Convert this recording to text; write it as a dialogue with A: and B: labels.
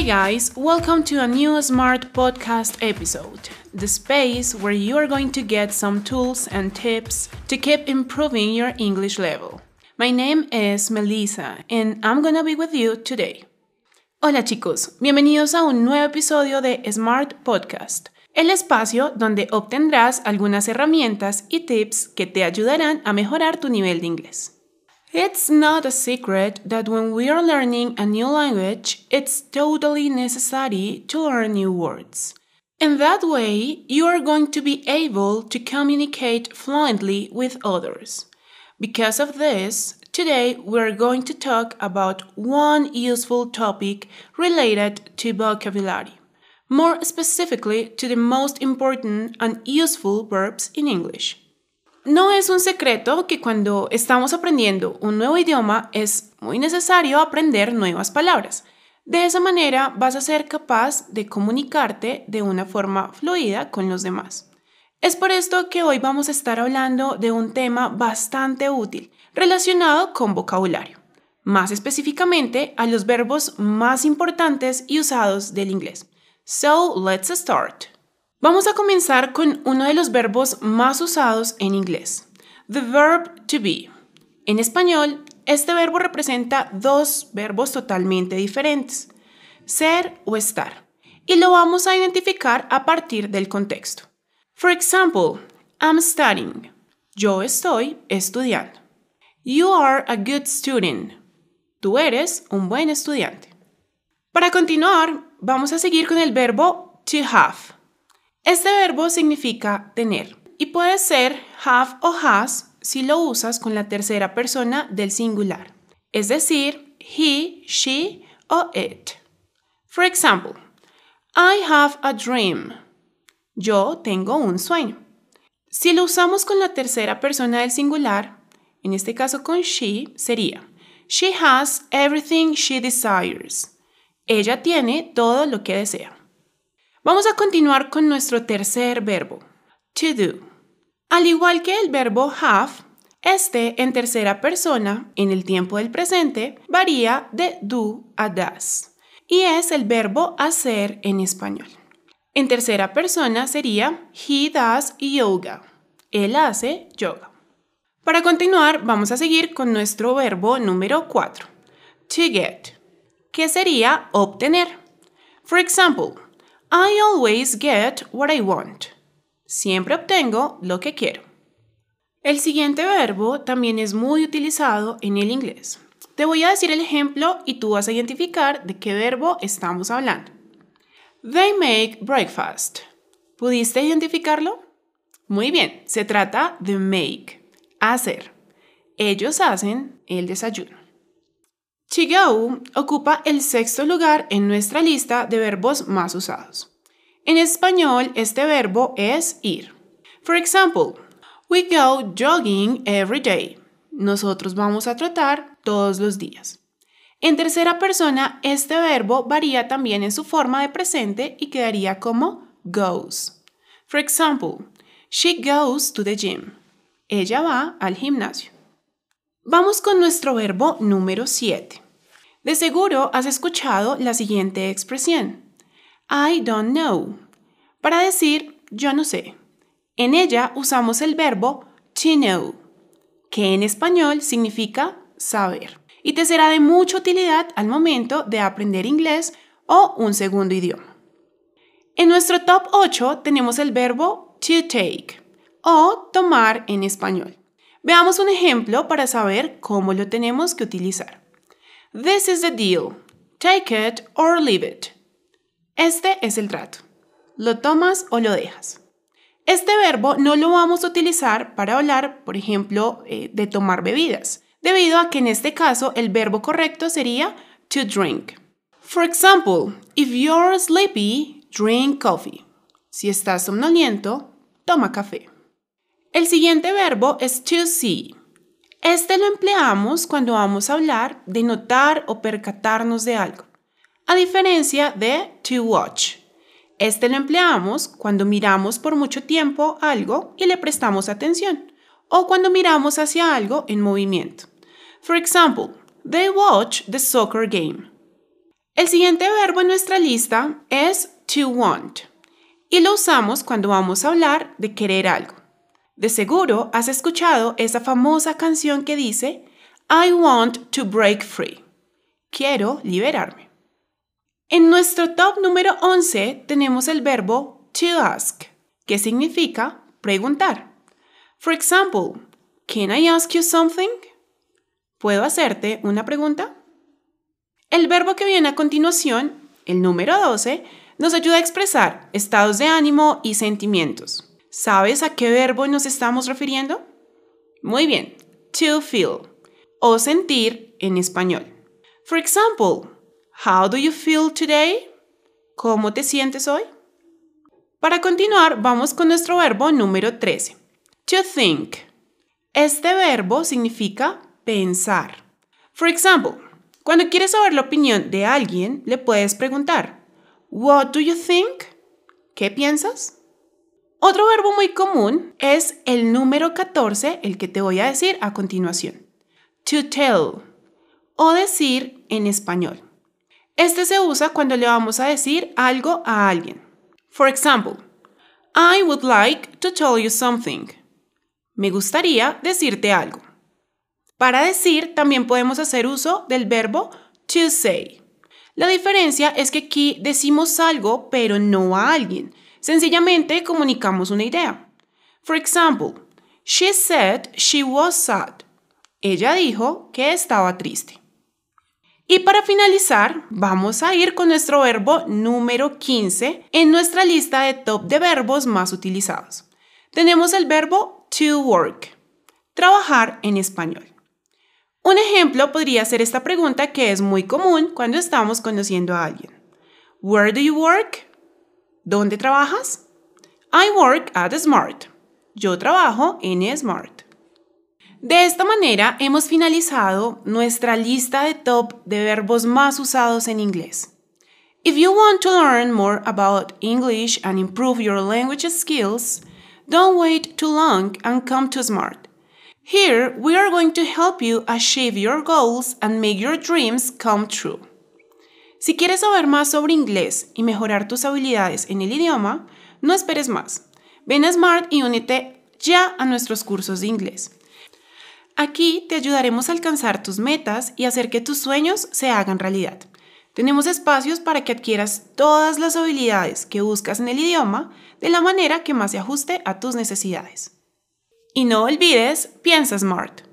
A: Hey guys, welcome to a new Smart Podcast episode, the space where you are going to get some tools and tips to keep improving your English level. My name is Melissa and I'm gonna be with you today. Hola chicos, bienvenidos a un nuevo episodio de Smart Podcast, el espacio donde obtendrás algunas herramientas y tips que te ayudarán a mejorar tu nivel de inglés. It's not a secret that when we are learning a new language, it's totally necessary to learn new words. In that way, you are going to be able to communicate fluently with others. Because of this, today we're going to talk about one useful topic related to vocabulary, more specifically to the most important and useful verbs in English. No es un secreto que cuando estamos aprendiendo un nuevo idioma es muy necesario aprender nuevas palabras. De esa manera vas a ser capaz de comunicarte de una forma fluida con los demás. Es por esto que hoy vamos a estar hablando de un tema bastante útil relacionado con vocabulario, más específicamente a los verbos más importantes y usados del inglés. So, let's start. Vamos a comenzar con uno de los verbos más usados en inglés, the verb to be. En español, este verbo representa dos verbos totalmente diferentes, ser o estar, y lo vamos a identificar a partir del contexto. For example, I'm studying. Yo estoy estudiando. You are a good student. Tú eres un buen estudiante. Para continuar, vamos a seguir con el verbo to have. Este verbo significa tener y puede ser have o has si lo usas con la tercera persona del singular, es decir, he, she o it. For example, I have a dream. Yo tengo un sueño. Si lo usamos con la tercera persona del singular, en este caso con she, sería She has everything she desires. Ella tiene todo lo que desea. Vamos a continuar con nuestro tercer verbo, to do. Al igual que el verbo have, este en tercera persona, en el tiempo del presente, varía de do a does y es el verbo hacer en español. En tercera persona sería he does yoga. Él hace yoga. Para continuar, vamos a seguir con nuestro verbo número 4, to get, que sería obtener. For example, I always get what I want. Siempre obtengo lo que quiero. El siguiente verbo también es muy utilizado en el inglés. Te voy a decir el ejemplo y tú vas a identificar de qué verbo estamos hablando. They make breakfast. ¿Pudiste identificarlo? Muy bien, se trata de make, hacer. Ellos hacen el desayuno. Go ocupa el sexto lugar en nuestra lista de verbos más usados. En español, este verbo es ir. For example, we go jogging every day. Nosotros vamos a trotar todos los días. En tercera persona, este verbo varía también en su forma de presente y quedaría como goes. For example, she goes to the gym. Ella va al gimnasio. Vamos con nuestro verbo número 7. De seguro has escuchado la siguiente expresión. I don't know. Para decir yo no sé. En ella usamos el verbo to know, que en español significa saber, y te será de mucha utilidad al momento de aprender inglés o un segundo idioma. En nuestro top 8 tenemos el verbo to take o tomar en español. Veamos un ejemplo para saber cómo lo tenemos que utilizar. This is the deal. Take it or leave it. Este es el trato. Lo tomas o lo dejas. Este verbo no lo vamos a utilizar para hablar, por ejemplo, eh, de tomar bebidas, debido a que en este caso el verbo correcto sería to drink. For example, if you're sleepy, drink coffee. Si estás somnoliento, toma café. El siguiente verbo es to see. Este lo empleamos cuando vamos a hablar de notar o percatarnos de algo, a diferencia de to watch. Este lo empleamos cuando miramos por mucho tiempo algo y le prestamos atención, o cuando miramos hacia algo en movimiento. For example, they watch the soccer game. El siguiente verbo en nuestra lista es to want y lo usamos cuando vamos a hablar de querer algo. De seguro has escuchado esa famosa canción que dice I want to break free. Quiero liberarme. En nuestro top número 11 tenemos el verbo to ask, que significa preguntar. For example, can I ask you something? ¿Puedo hacerte una pregunta? El verbo que viene a continuación, el número 12, nos ayuda a expresar estados de ánimo y sentimientos. ¿Sabes a qué verbo nos estamos refiriendo? Muy bien, to feel o sentir en español. For example, how do you feel today? ¿Cómo te sientes hoy? Para continuar, vamos con nuestro verbo número 13, to think. Este verbo significa pensar. For example, cuando quieres saber la opinión de alguien, le puedes preguntar, What do you think? ¿Qué piensas? Otro verbo muy común es el número 14, el que te voy a decir a continuación. To tell o decir en español. Este se usa cuando le vamos a decir algo a alguien. For example, I would like to tell you something. Me gustaría decirte algo. Para decir también podemos hacer uso del verbo to say. La diferencia es que aquí decimos algo pero no a alguien. Sencillamente comunicamos una idea. For example, she said she was sad. Ella dijo que estaba triste. Y para finalizar, vamos a ir con nuestro verbo número 15 en nuestra lista de top de verbos más utilizados. Tenemos el verbo to work, trabajar en español. Un ejemplo podría ser esta pregunta que es muy común cuando estamos conociendo a alguien. Where do you work? ¿Dónde trabajas? I work at Smart. Yo trabajo en Smart. De esta manera hemos finalizado nuestra lista de top de verbos más usados en inglés. If you want to learn more about English and improve your language skills, don't wait too long and come to Smart. Here, we are going to help you achieve your goals and make your dreams come true. Si quieres saber más sobre inglés y mejorar tus habilidades en el idioma, no esperes más. Ven a Smart y únete ya a nuestros cursos de inglés. Aquí te ayudaremos a alcanzar tus metas y hacer que tus sueños se hagan realidad. Tenemos espacios para que adquieras todas las habilidades que buscas en el idioma de la manera que más se ajuste a tus necesidades. Y no olvides, piensa smart.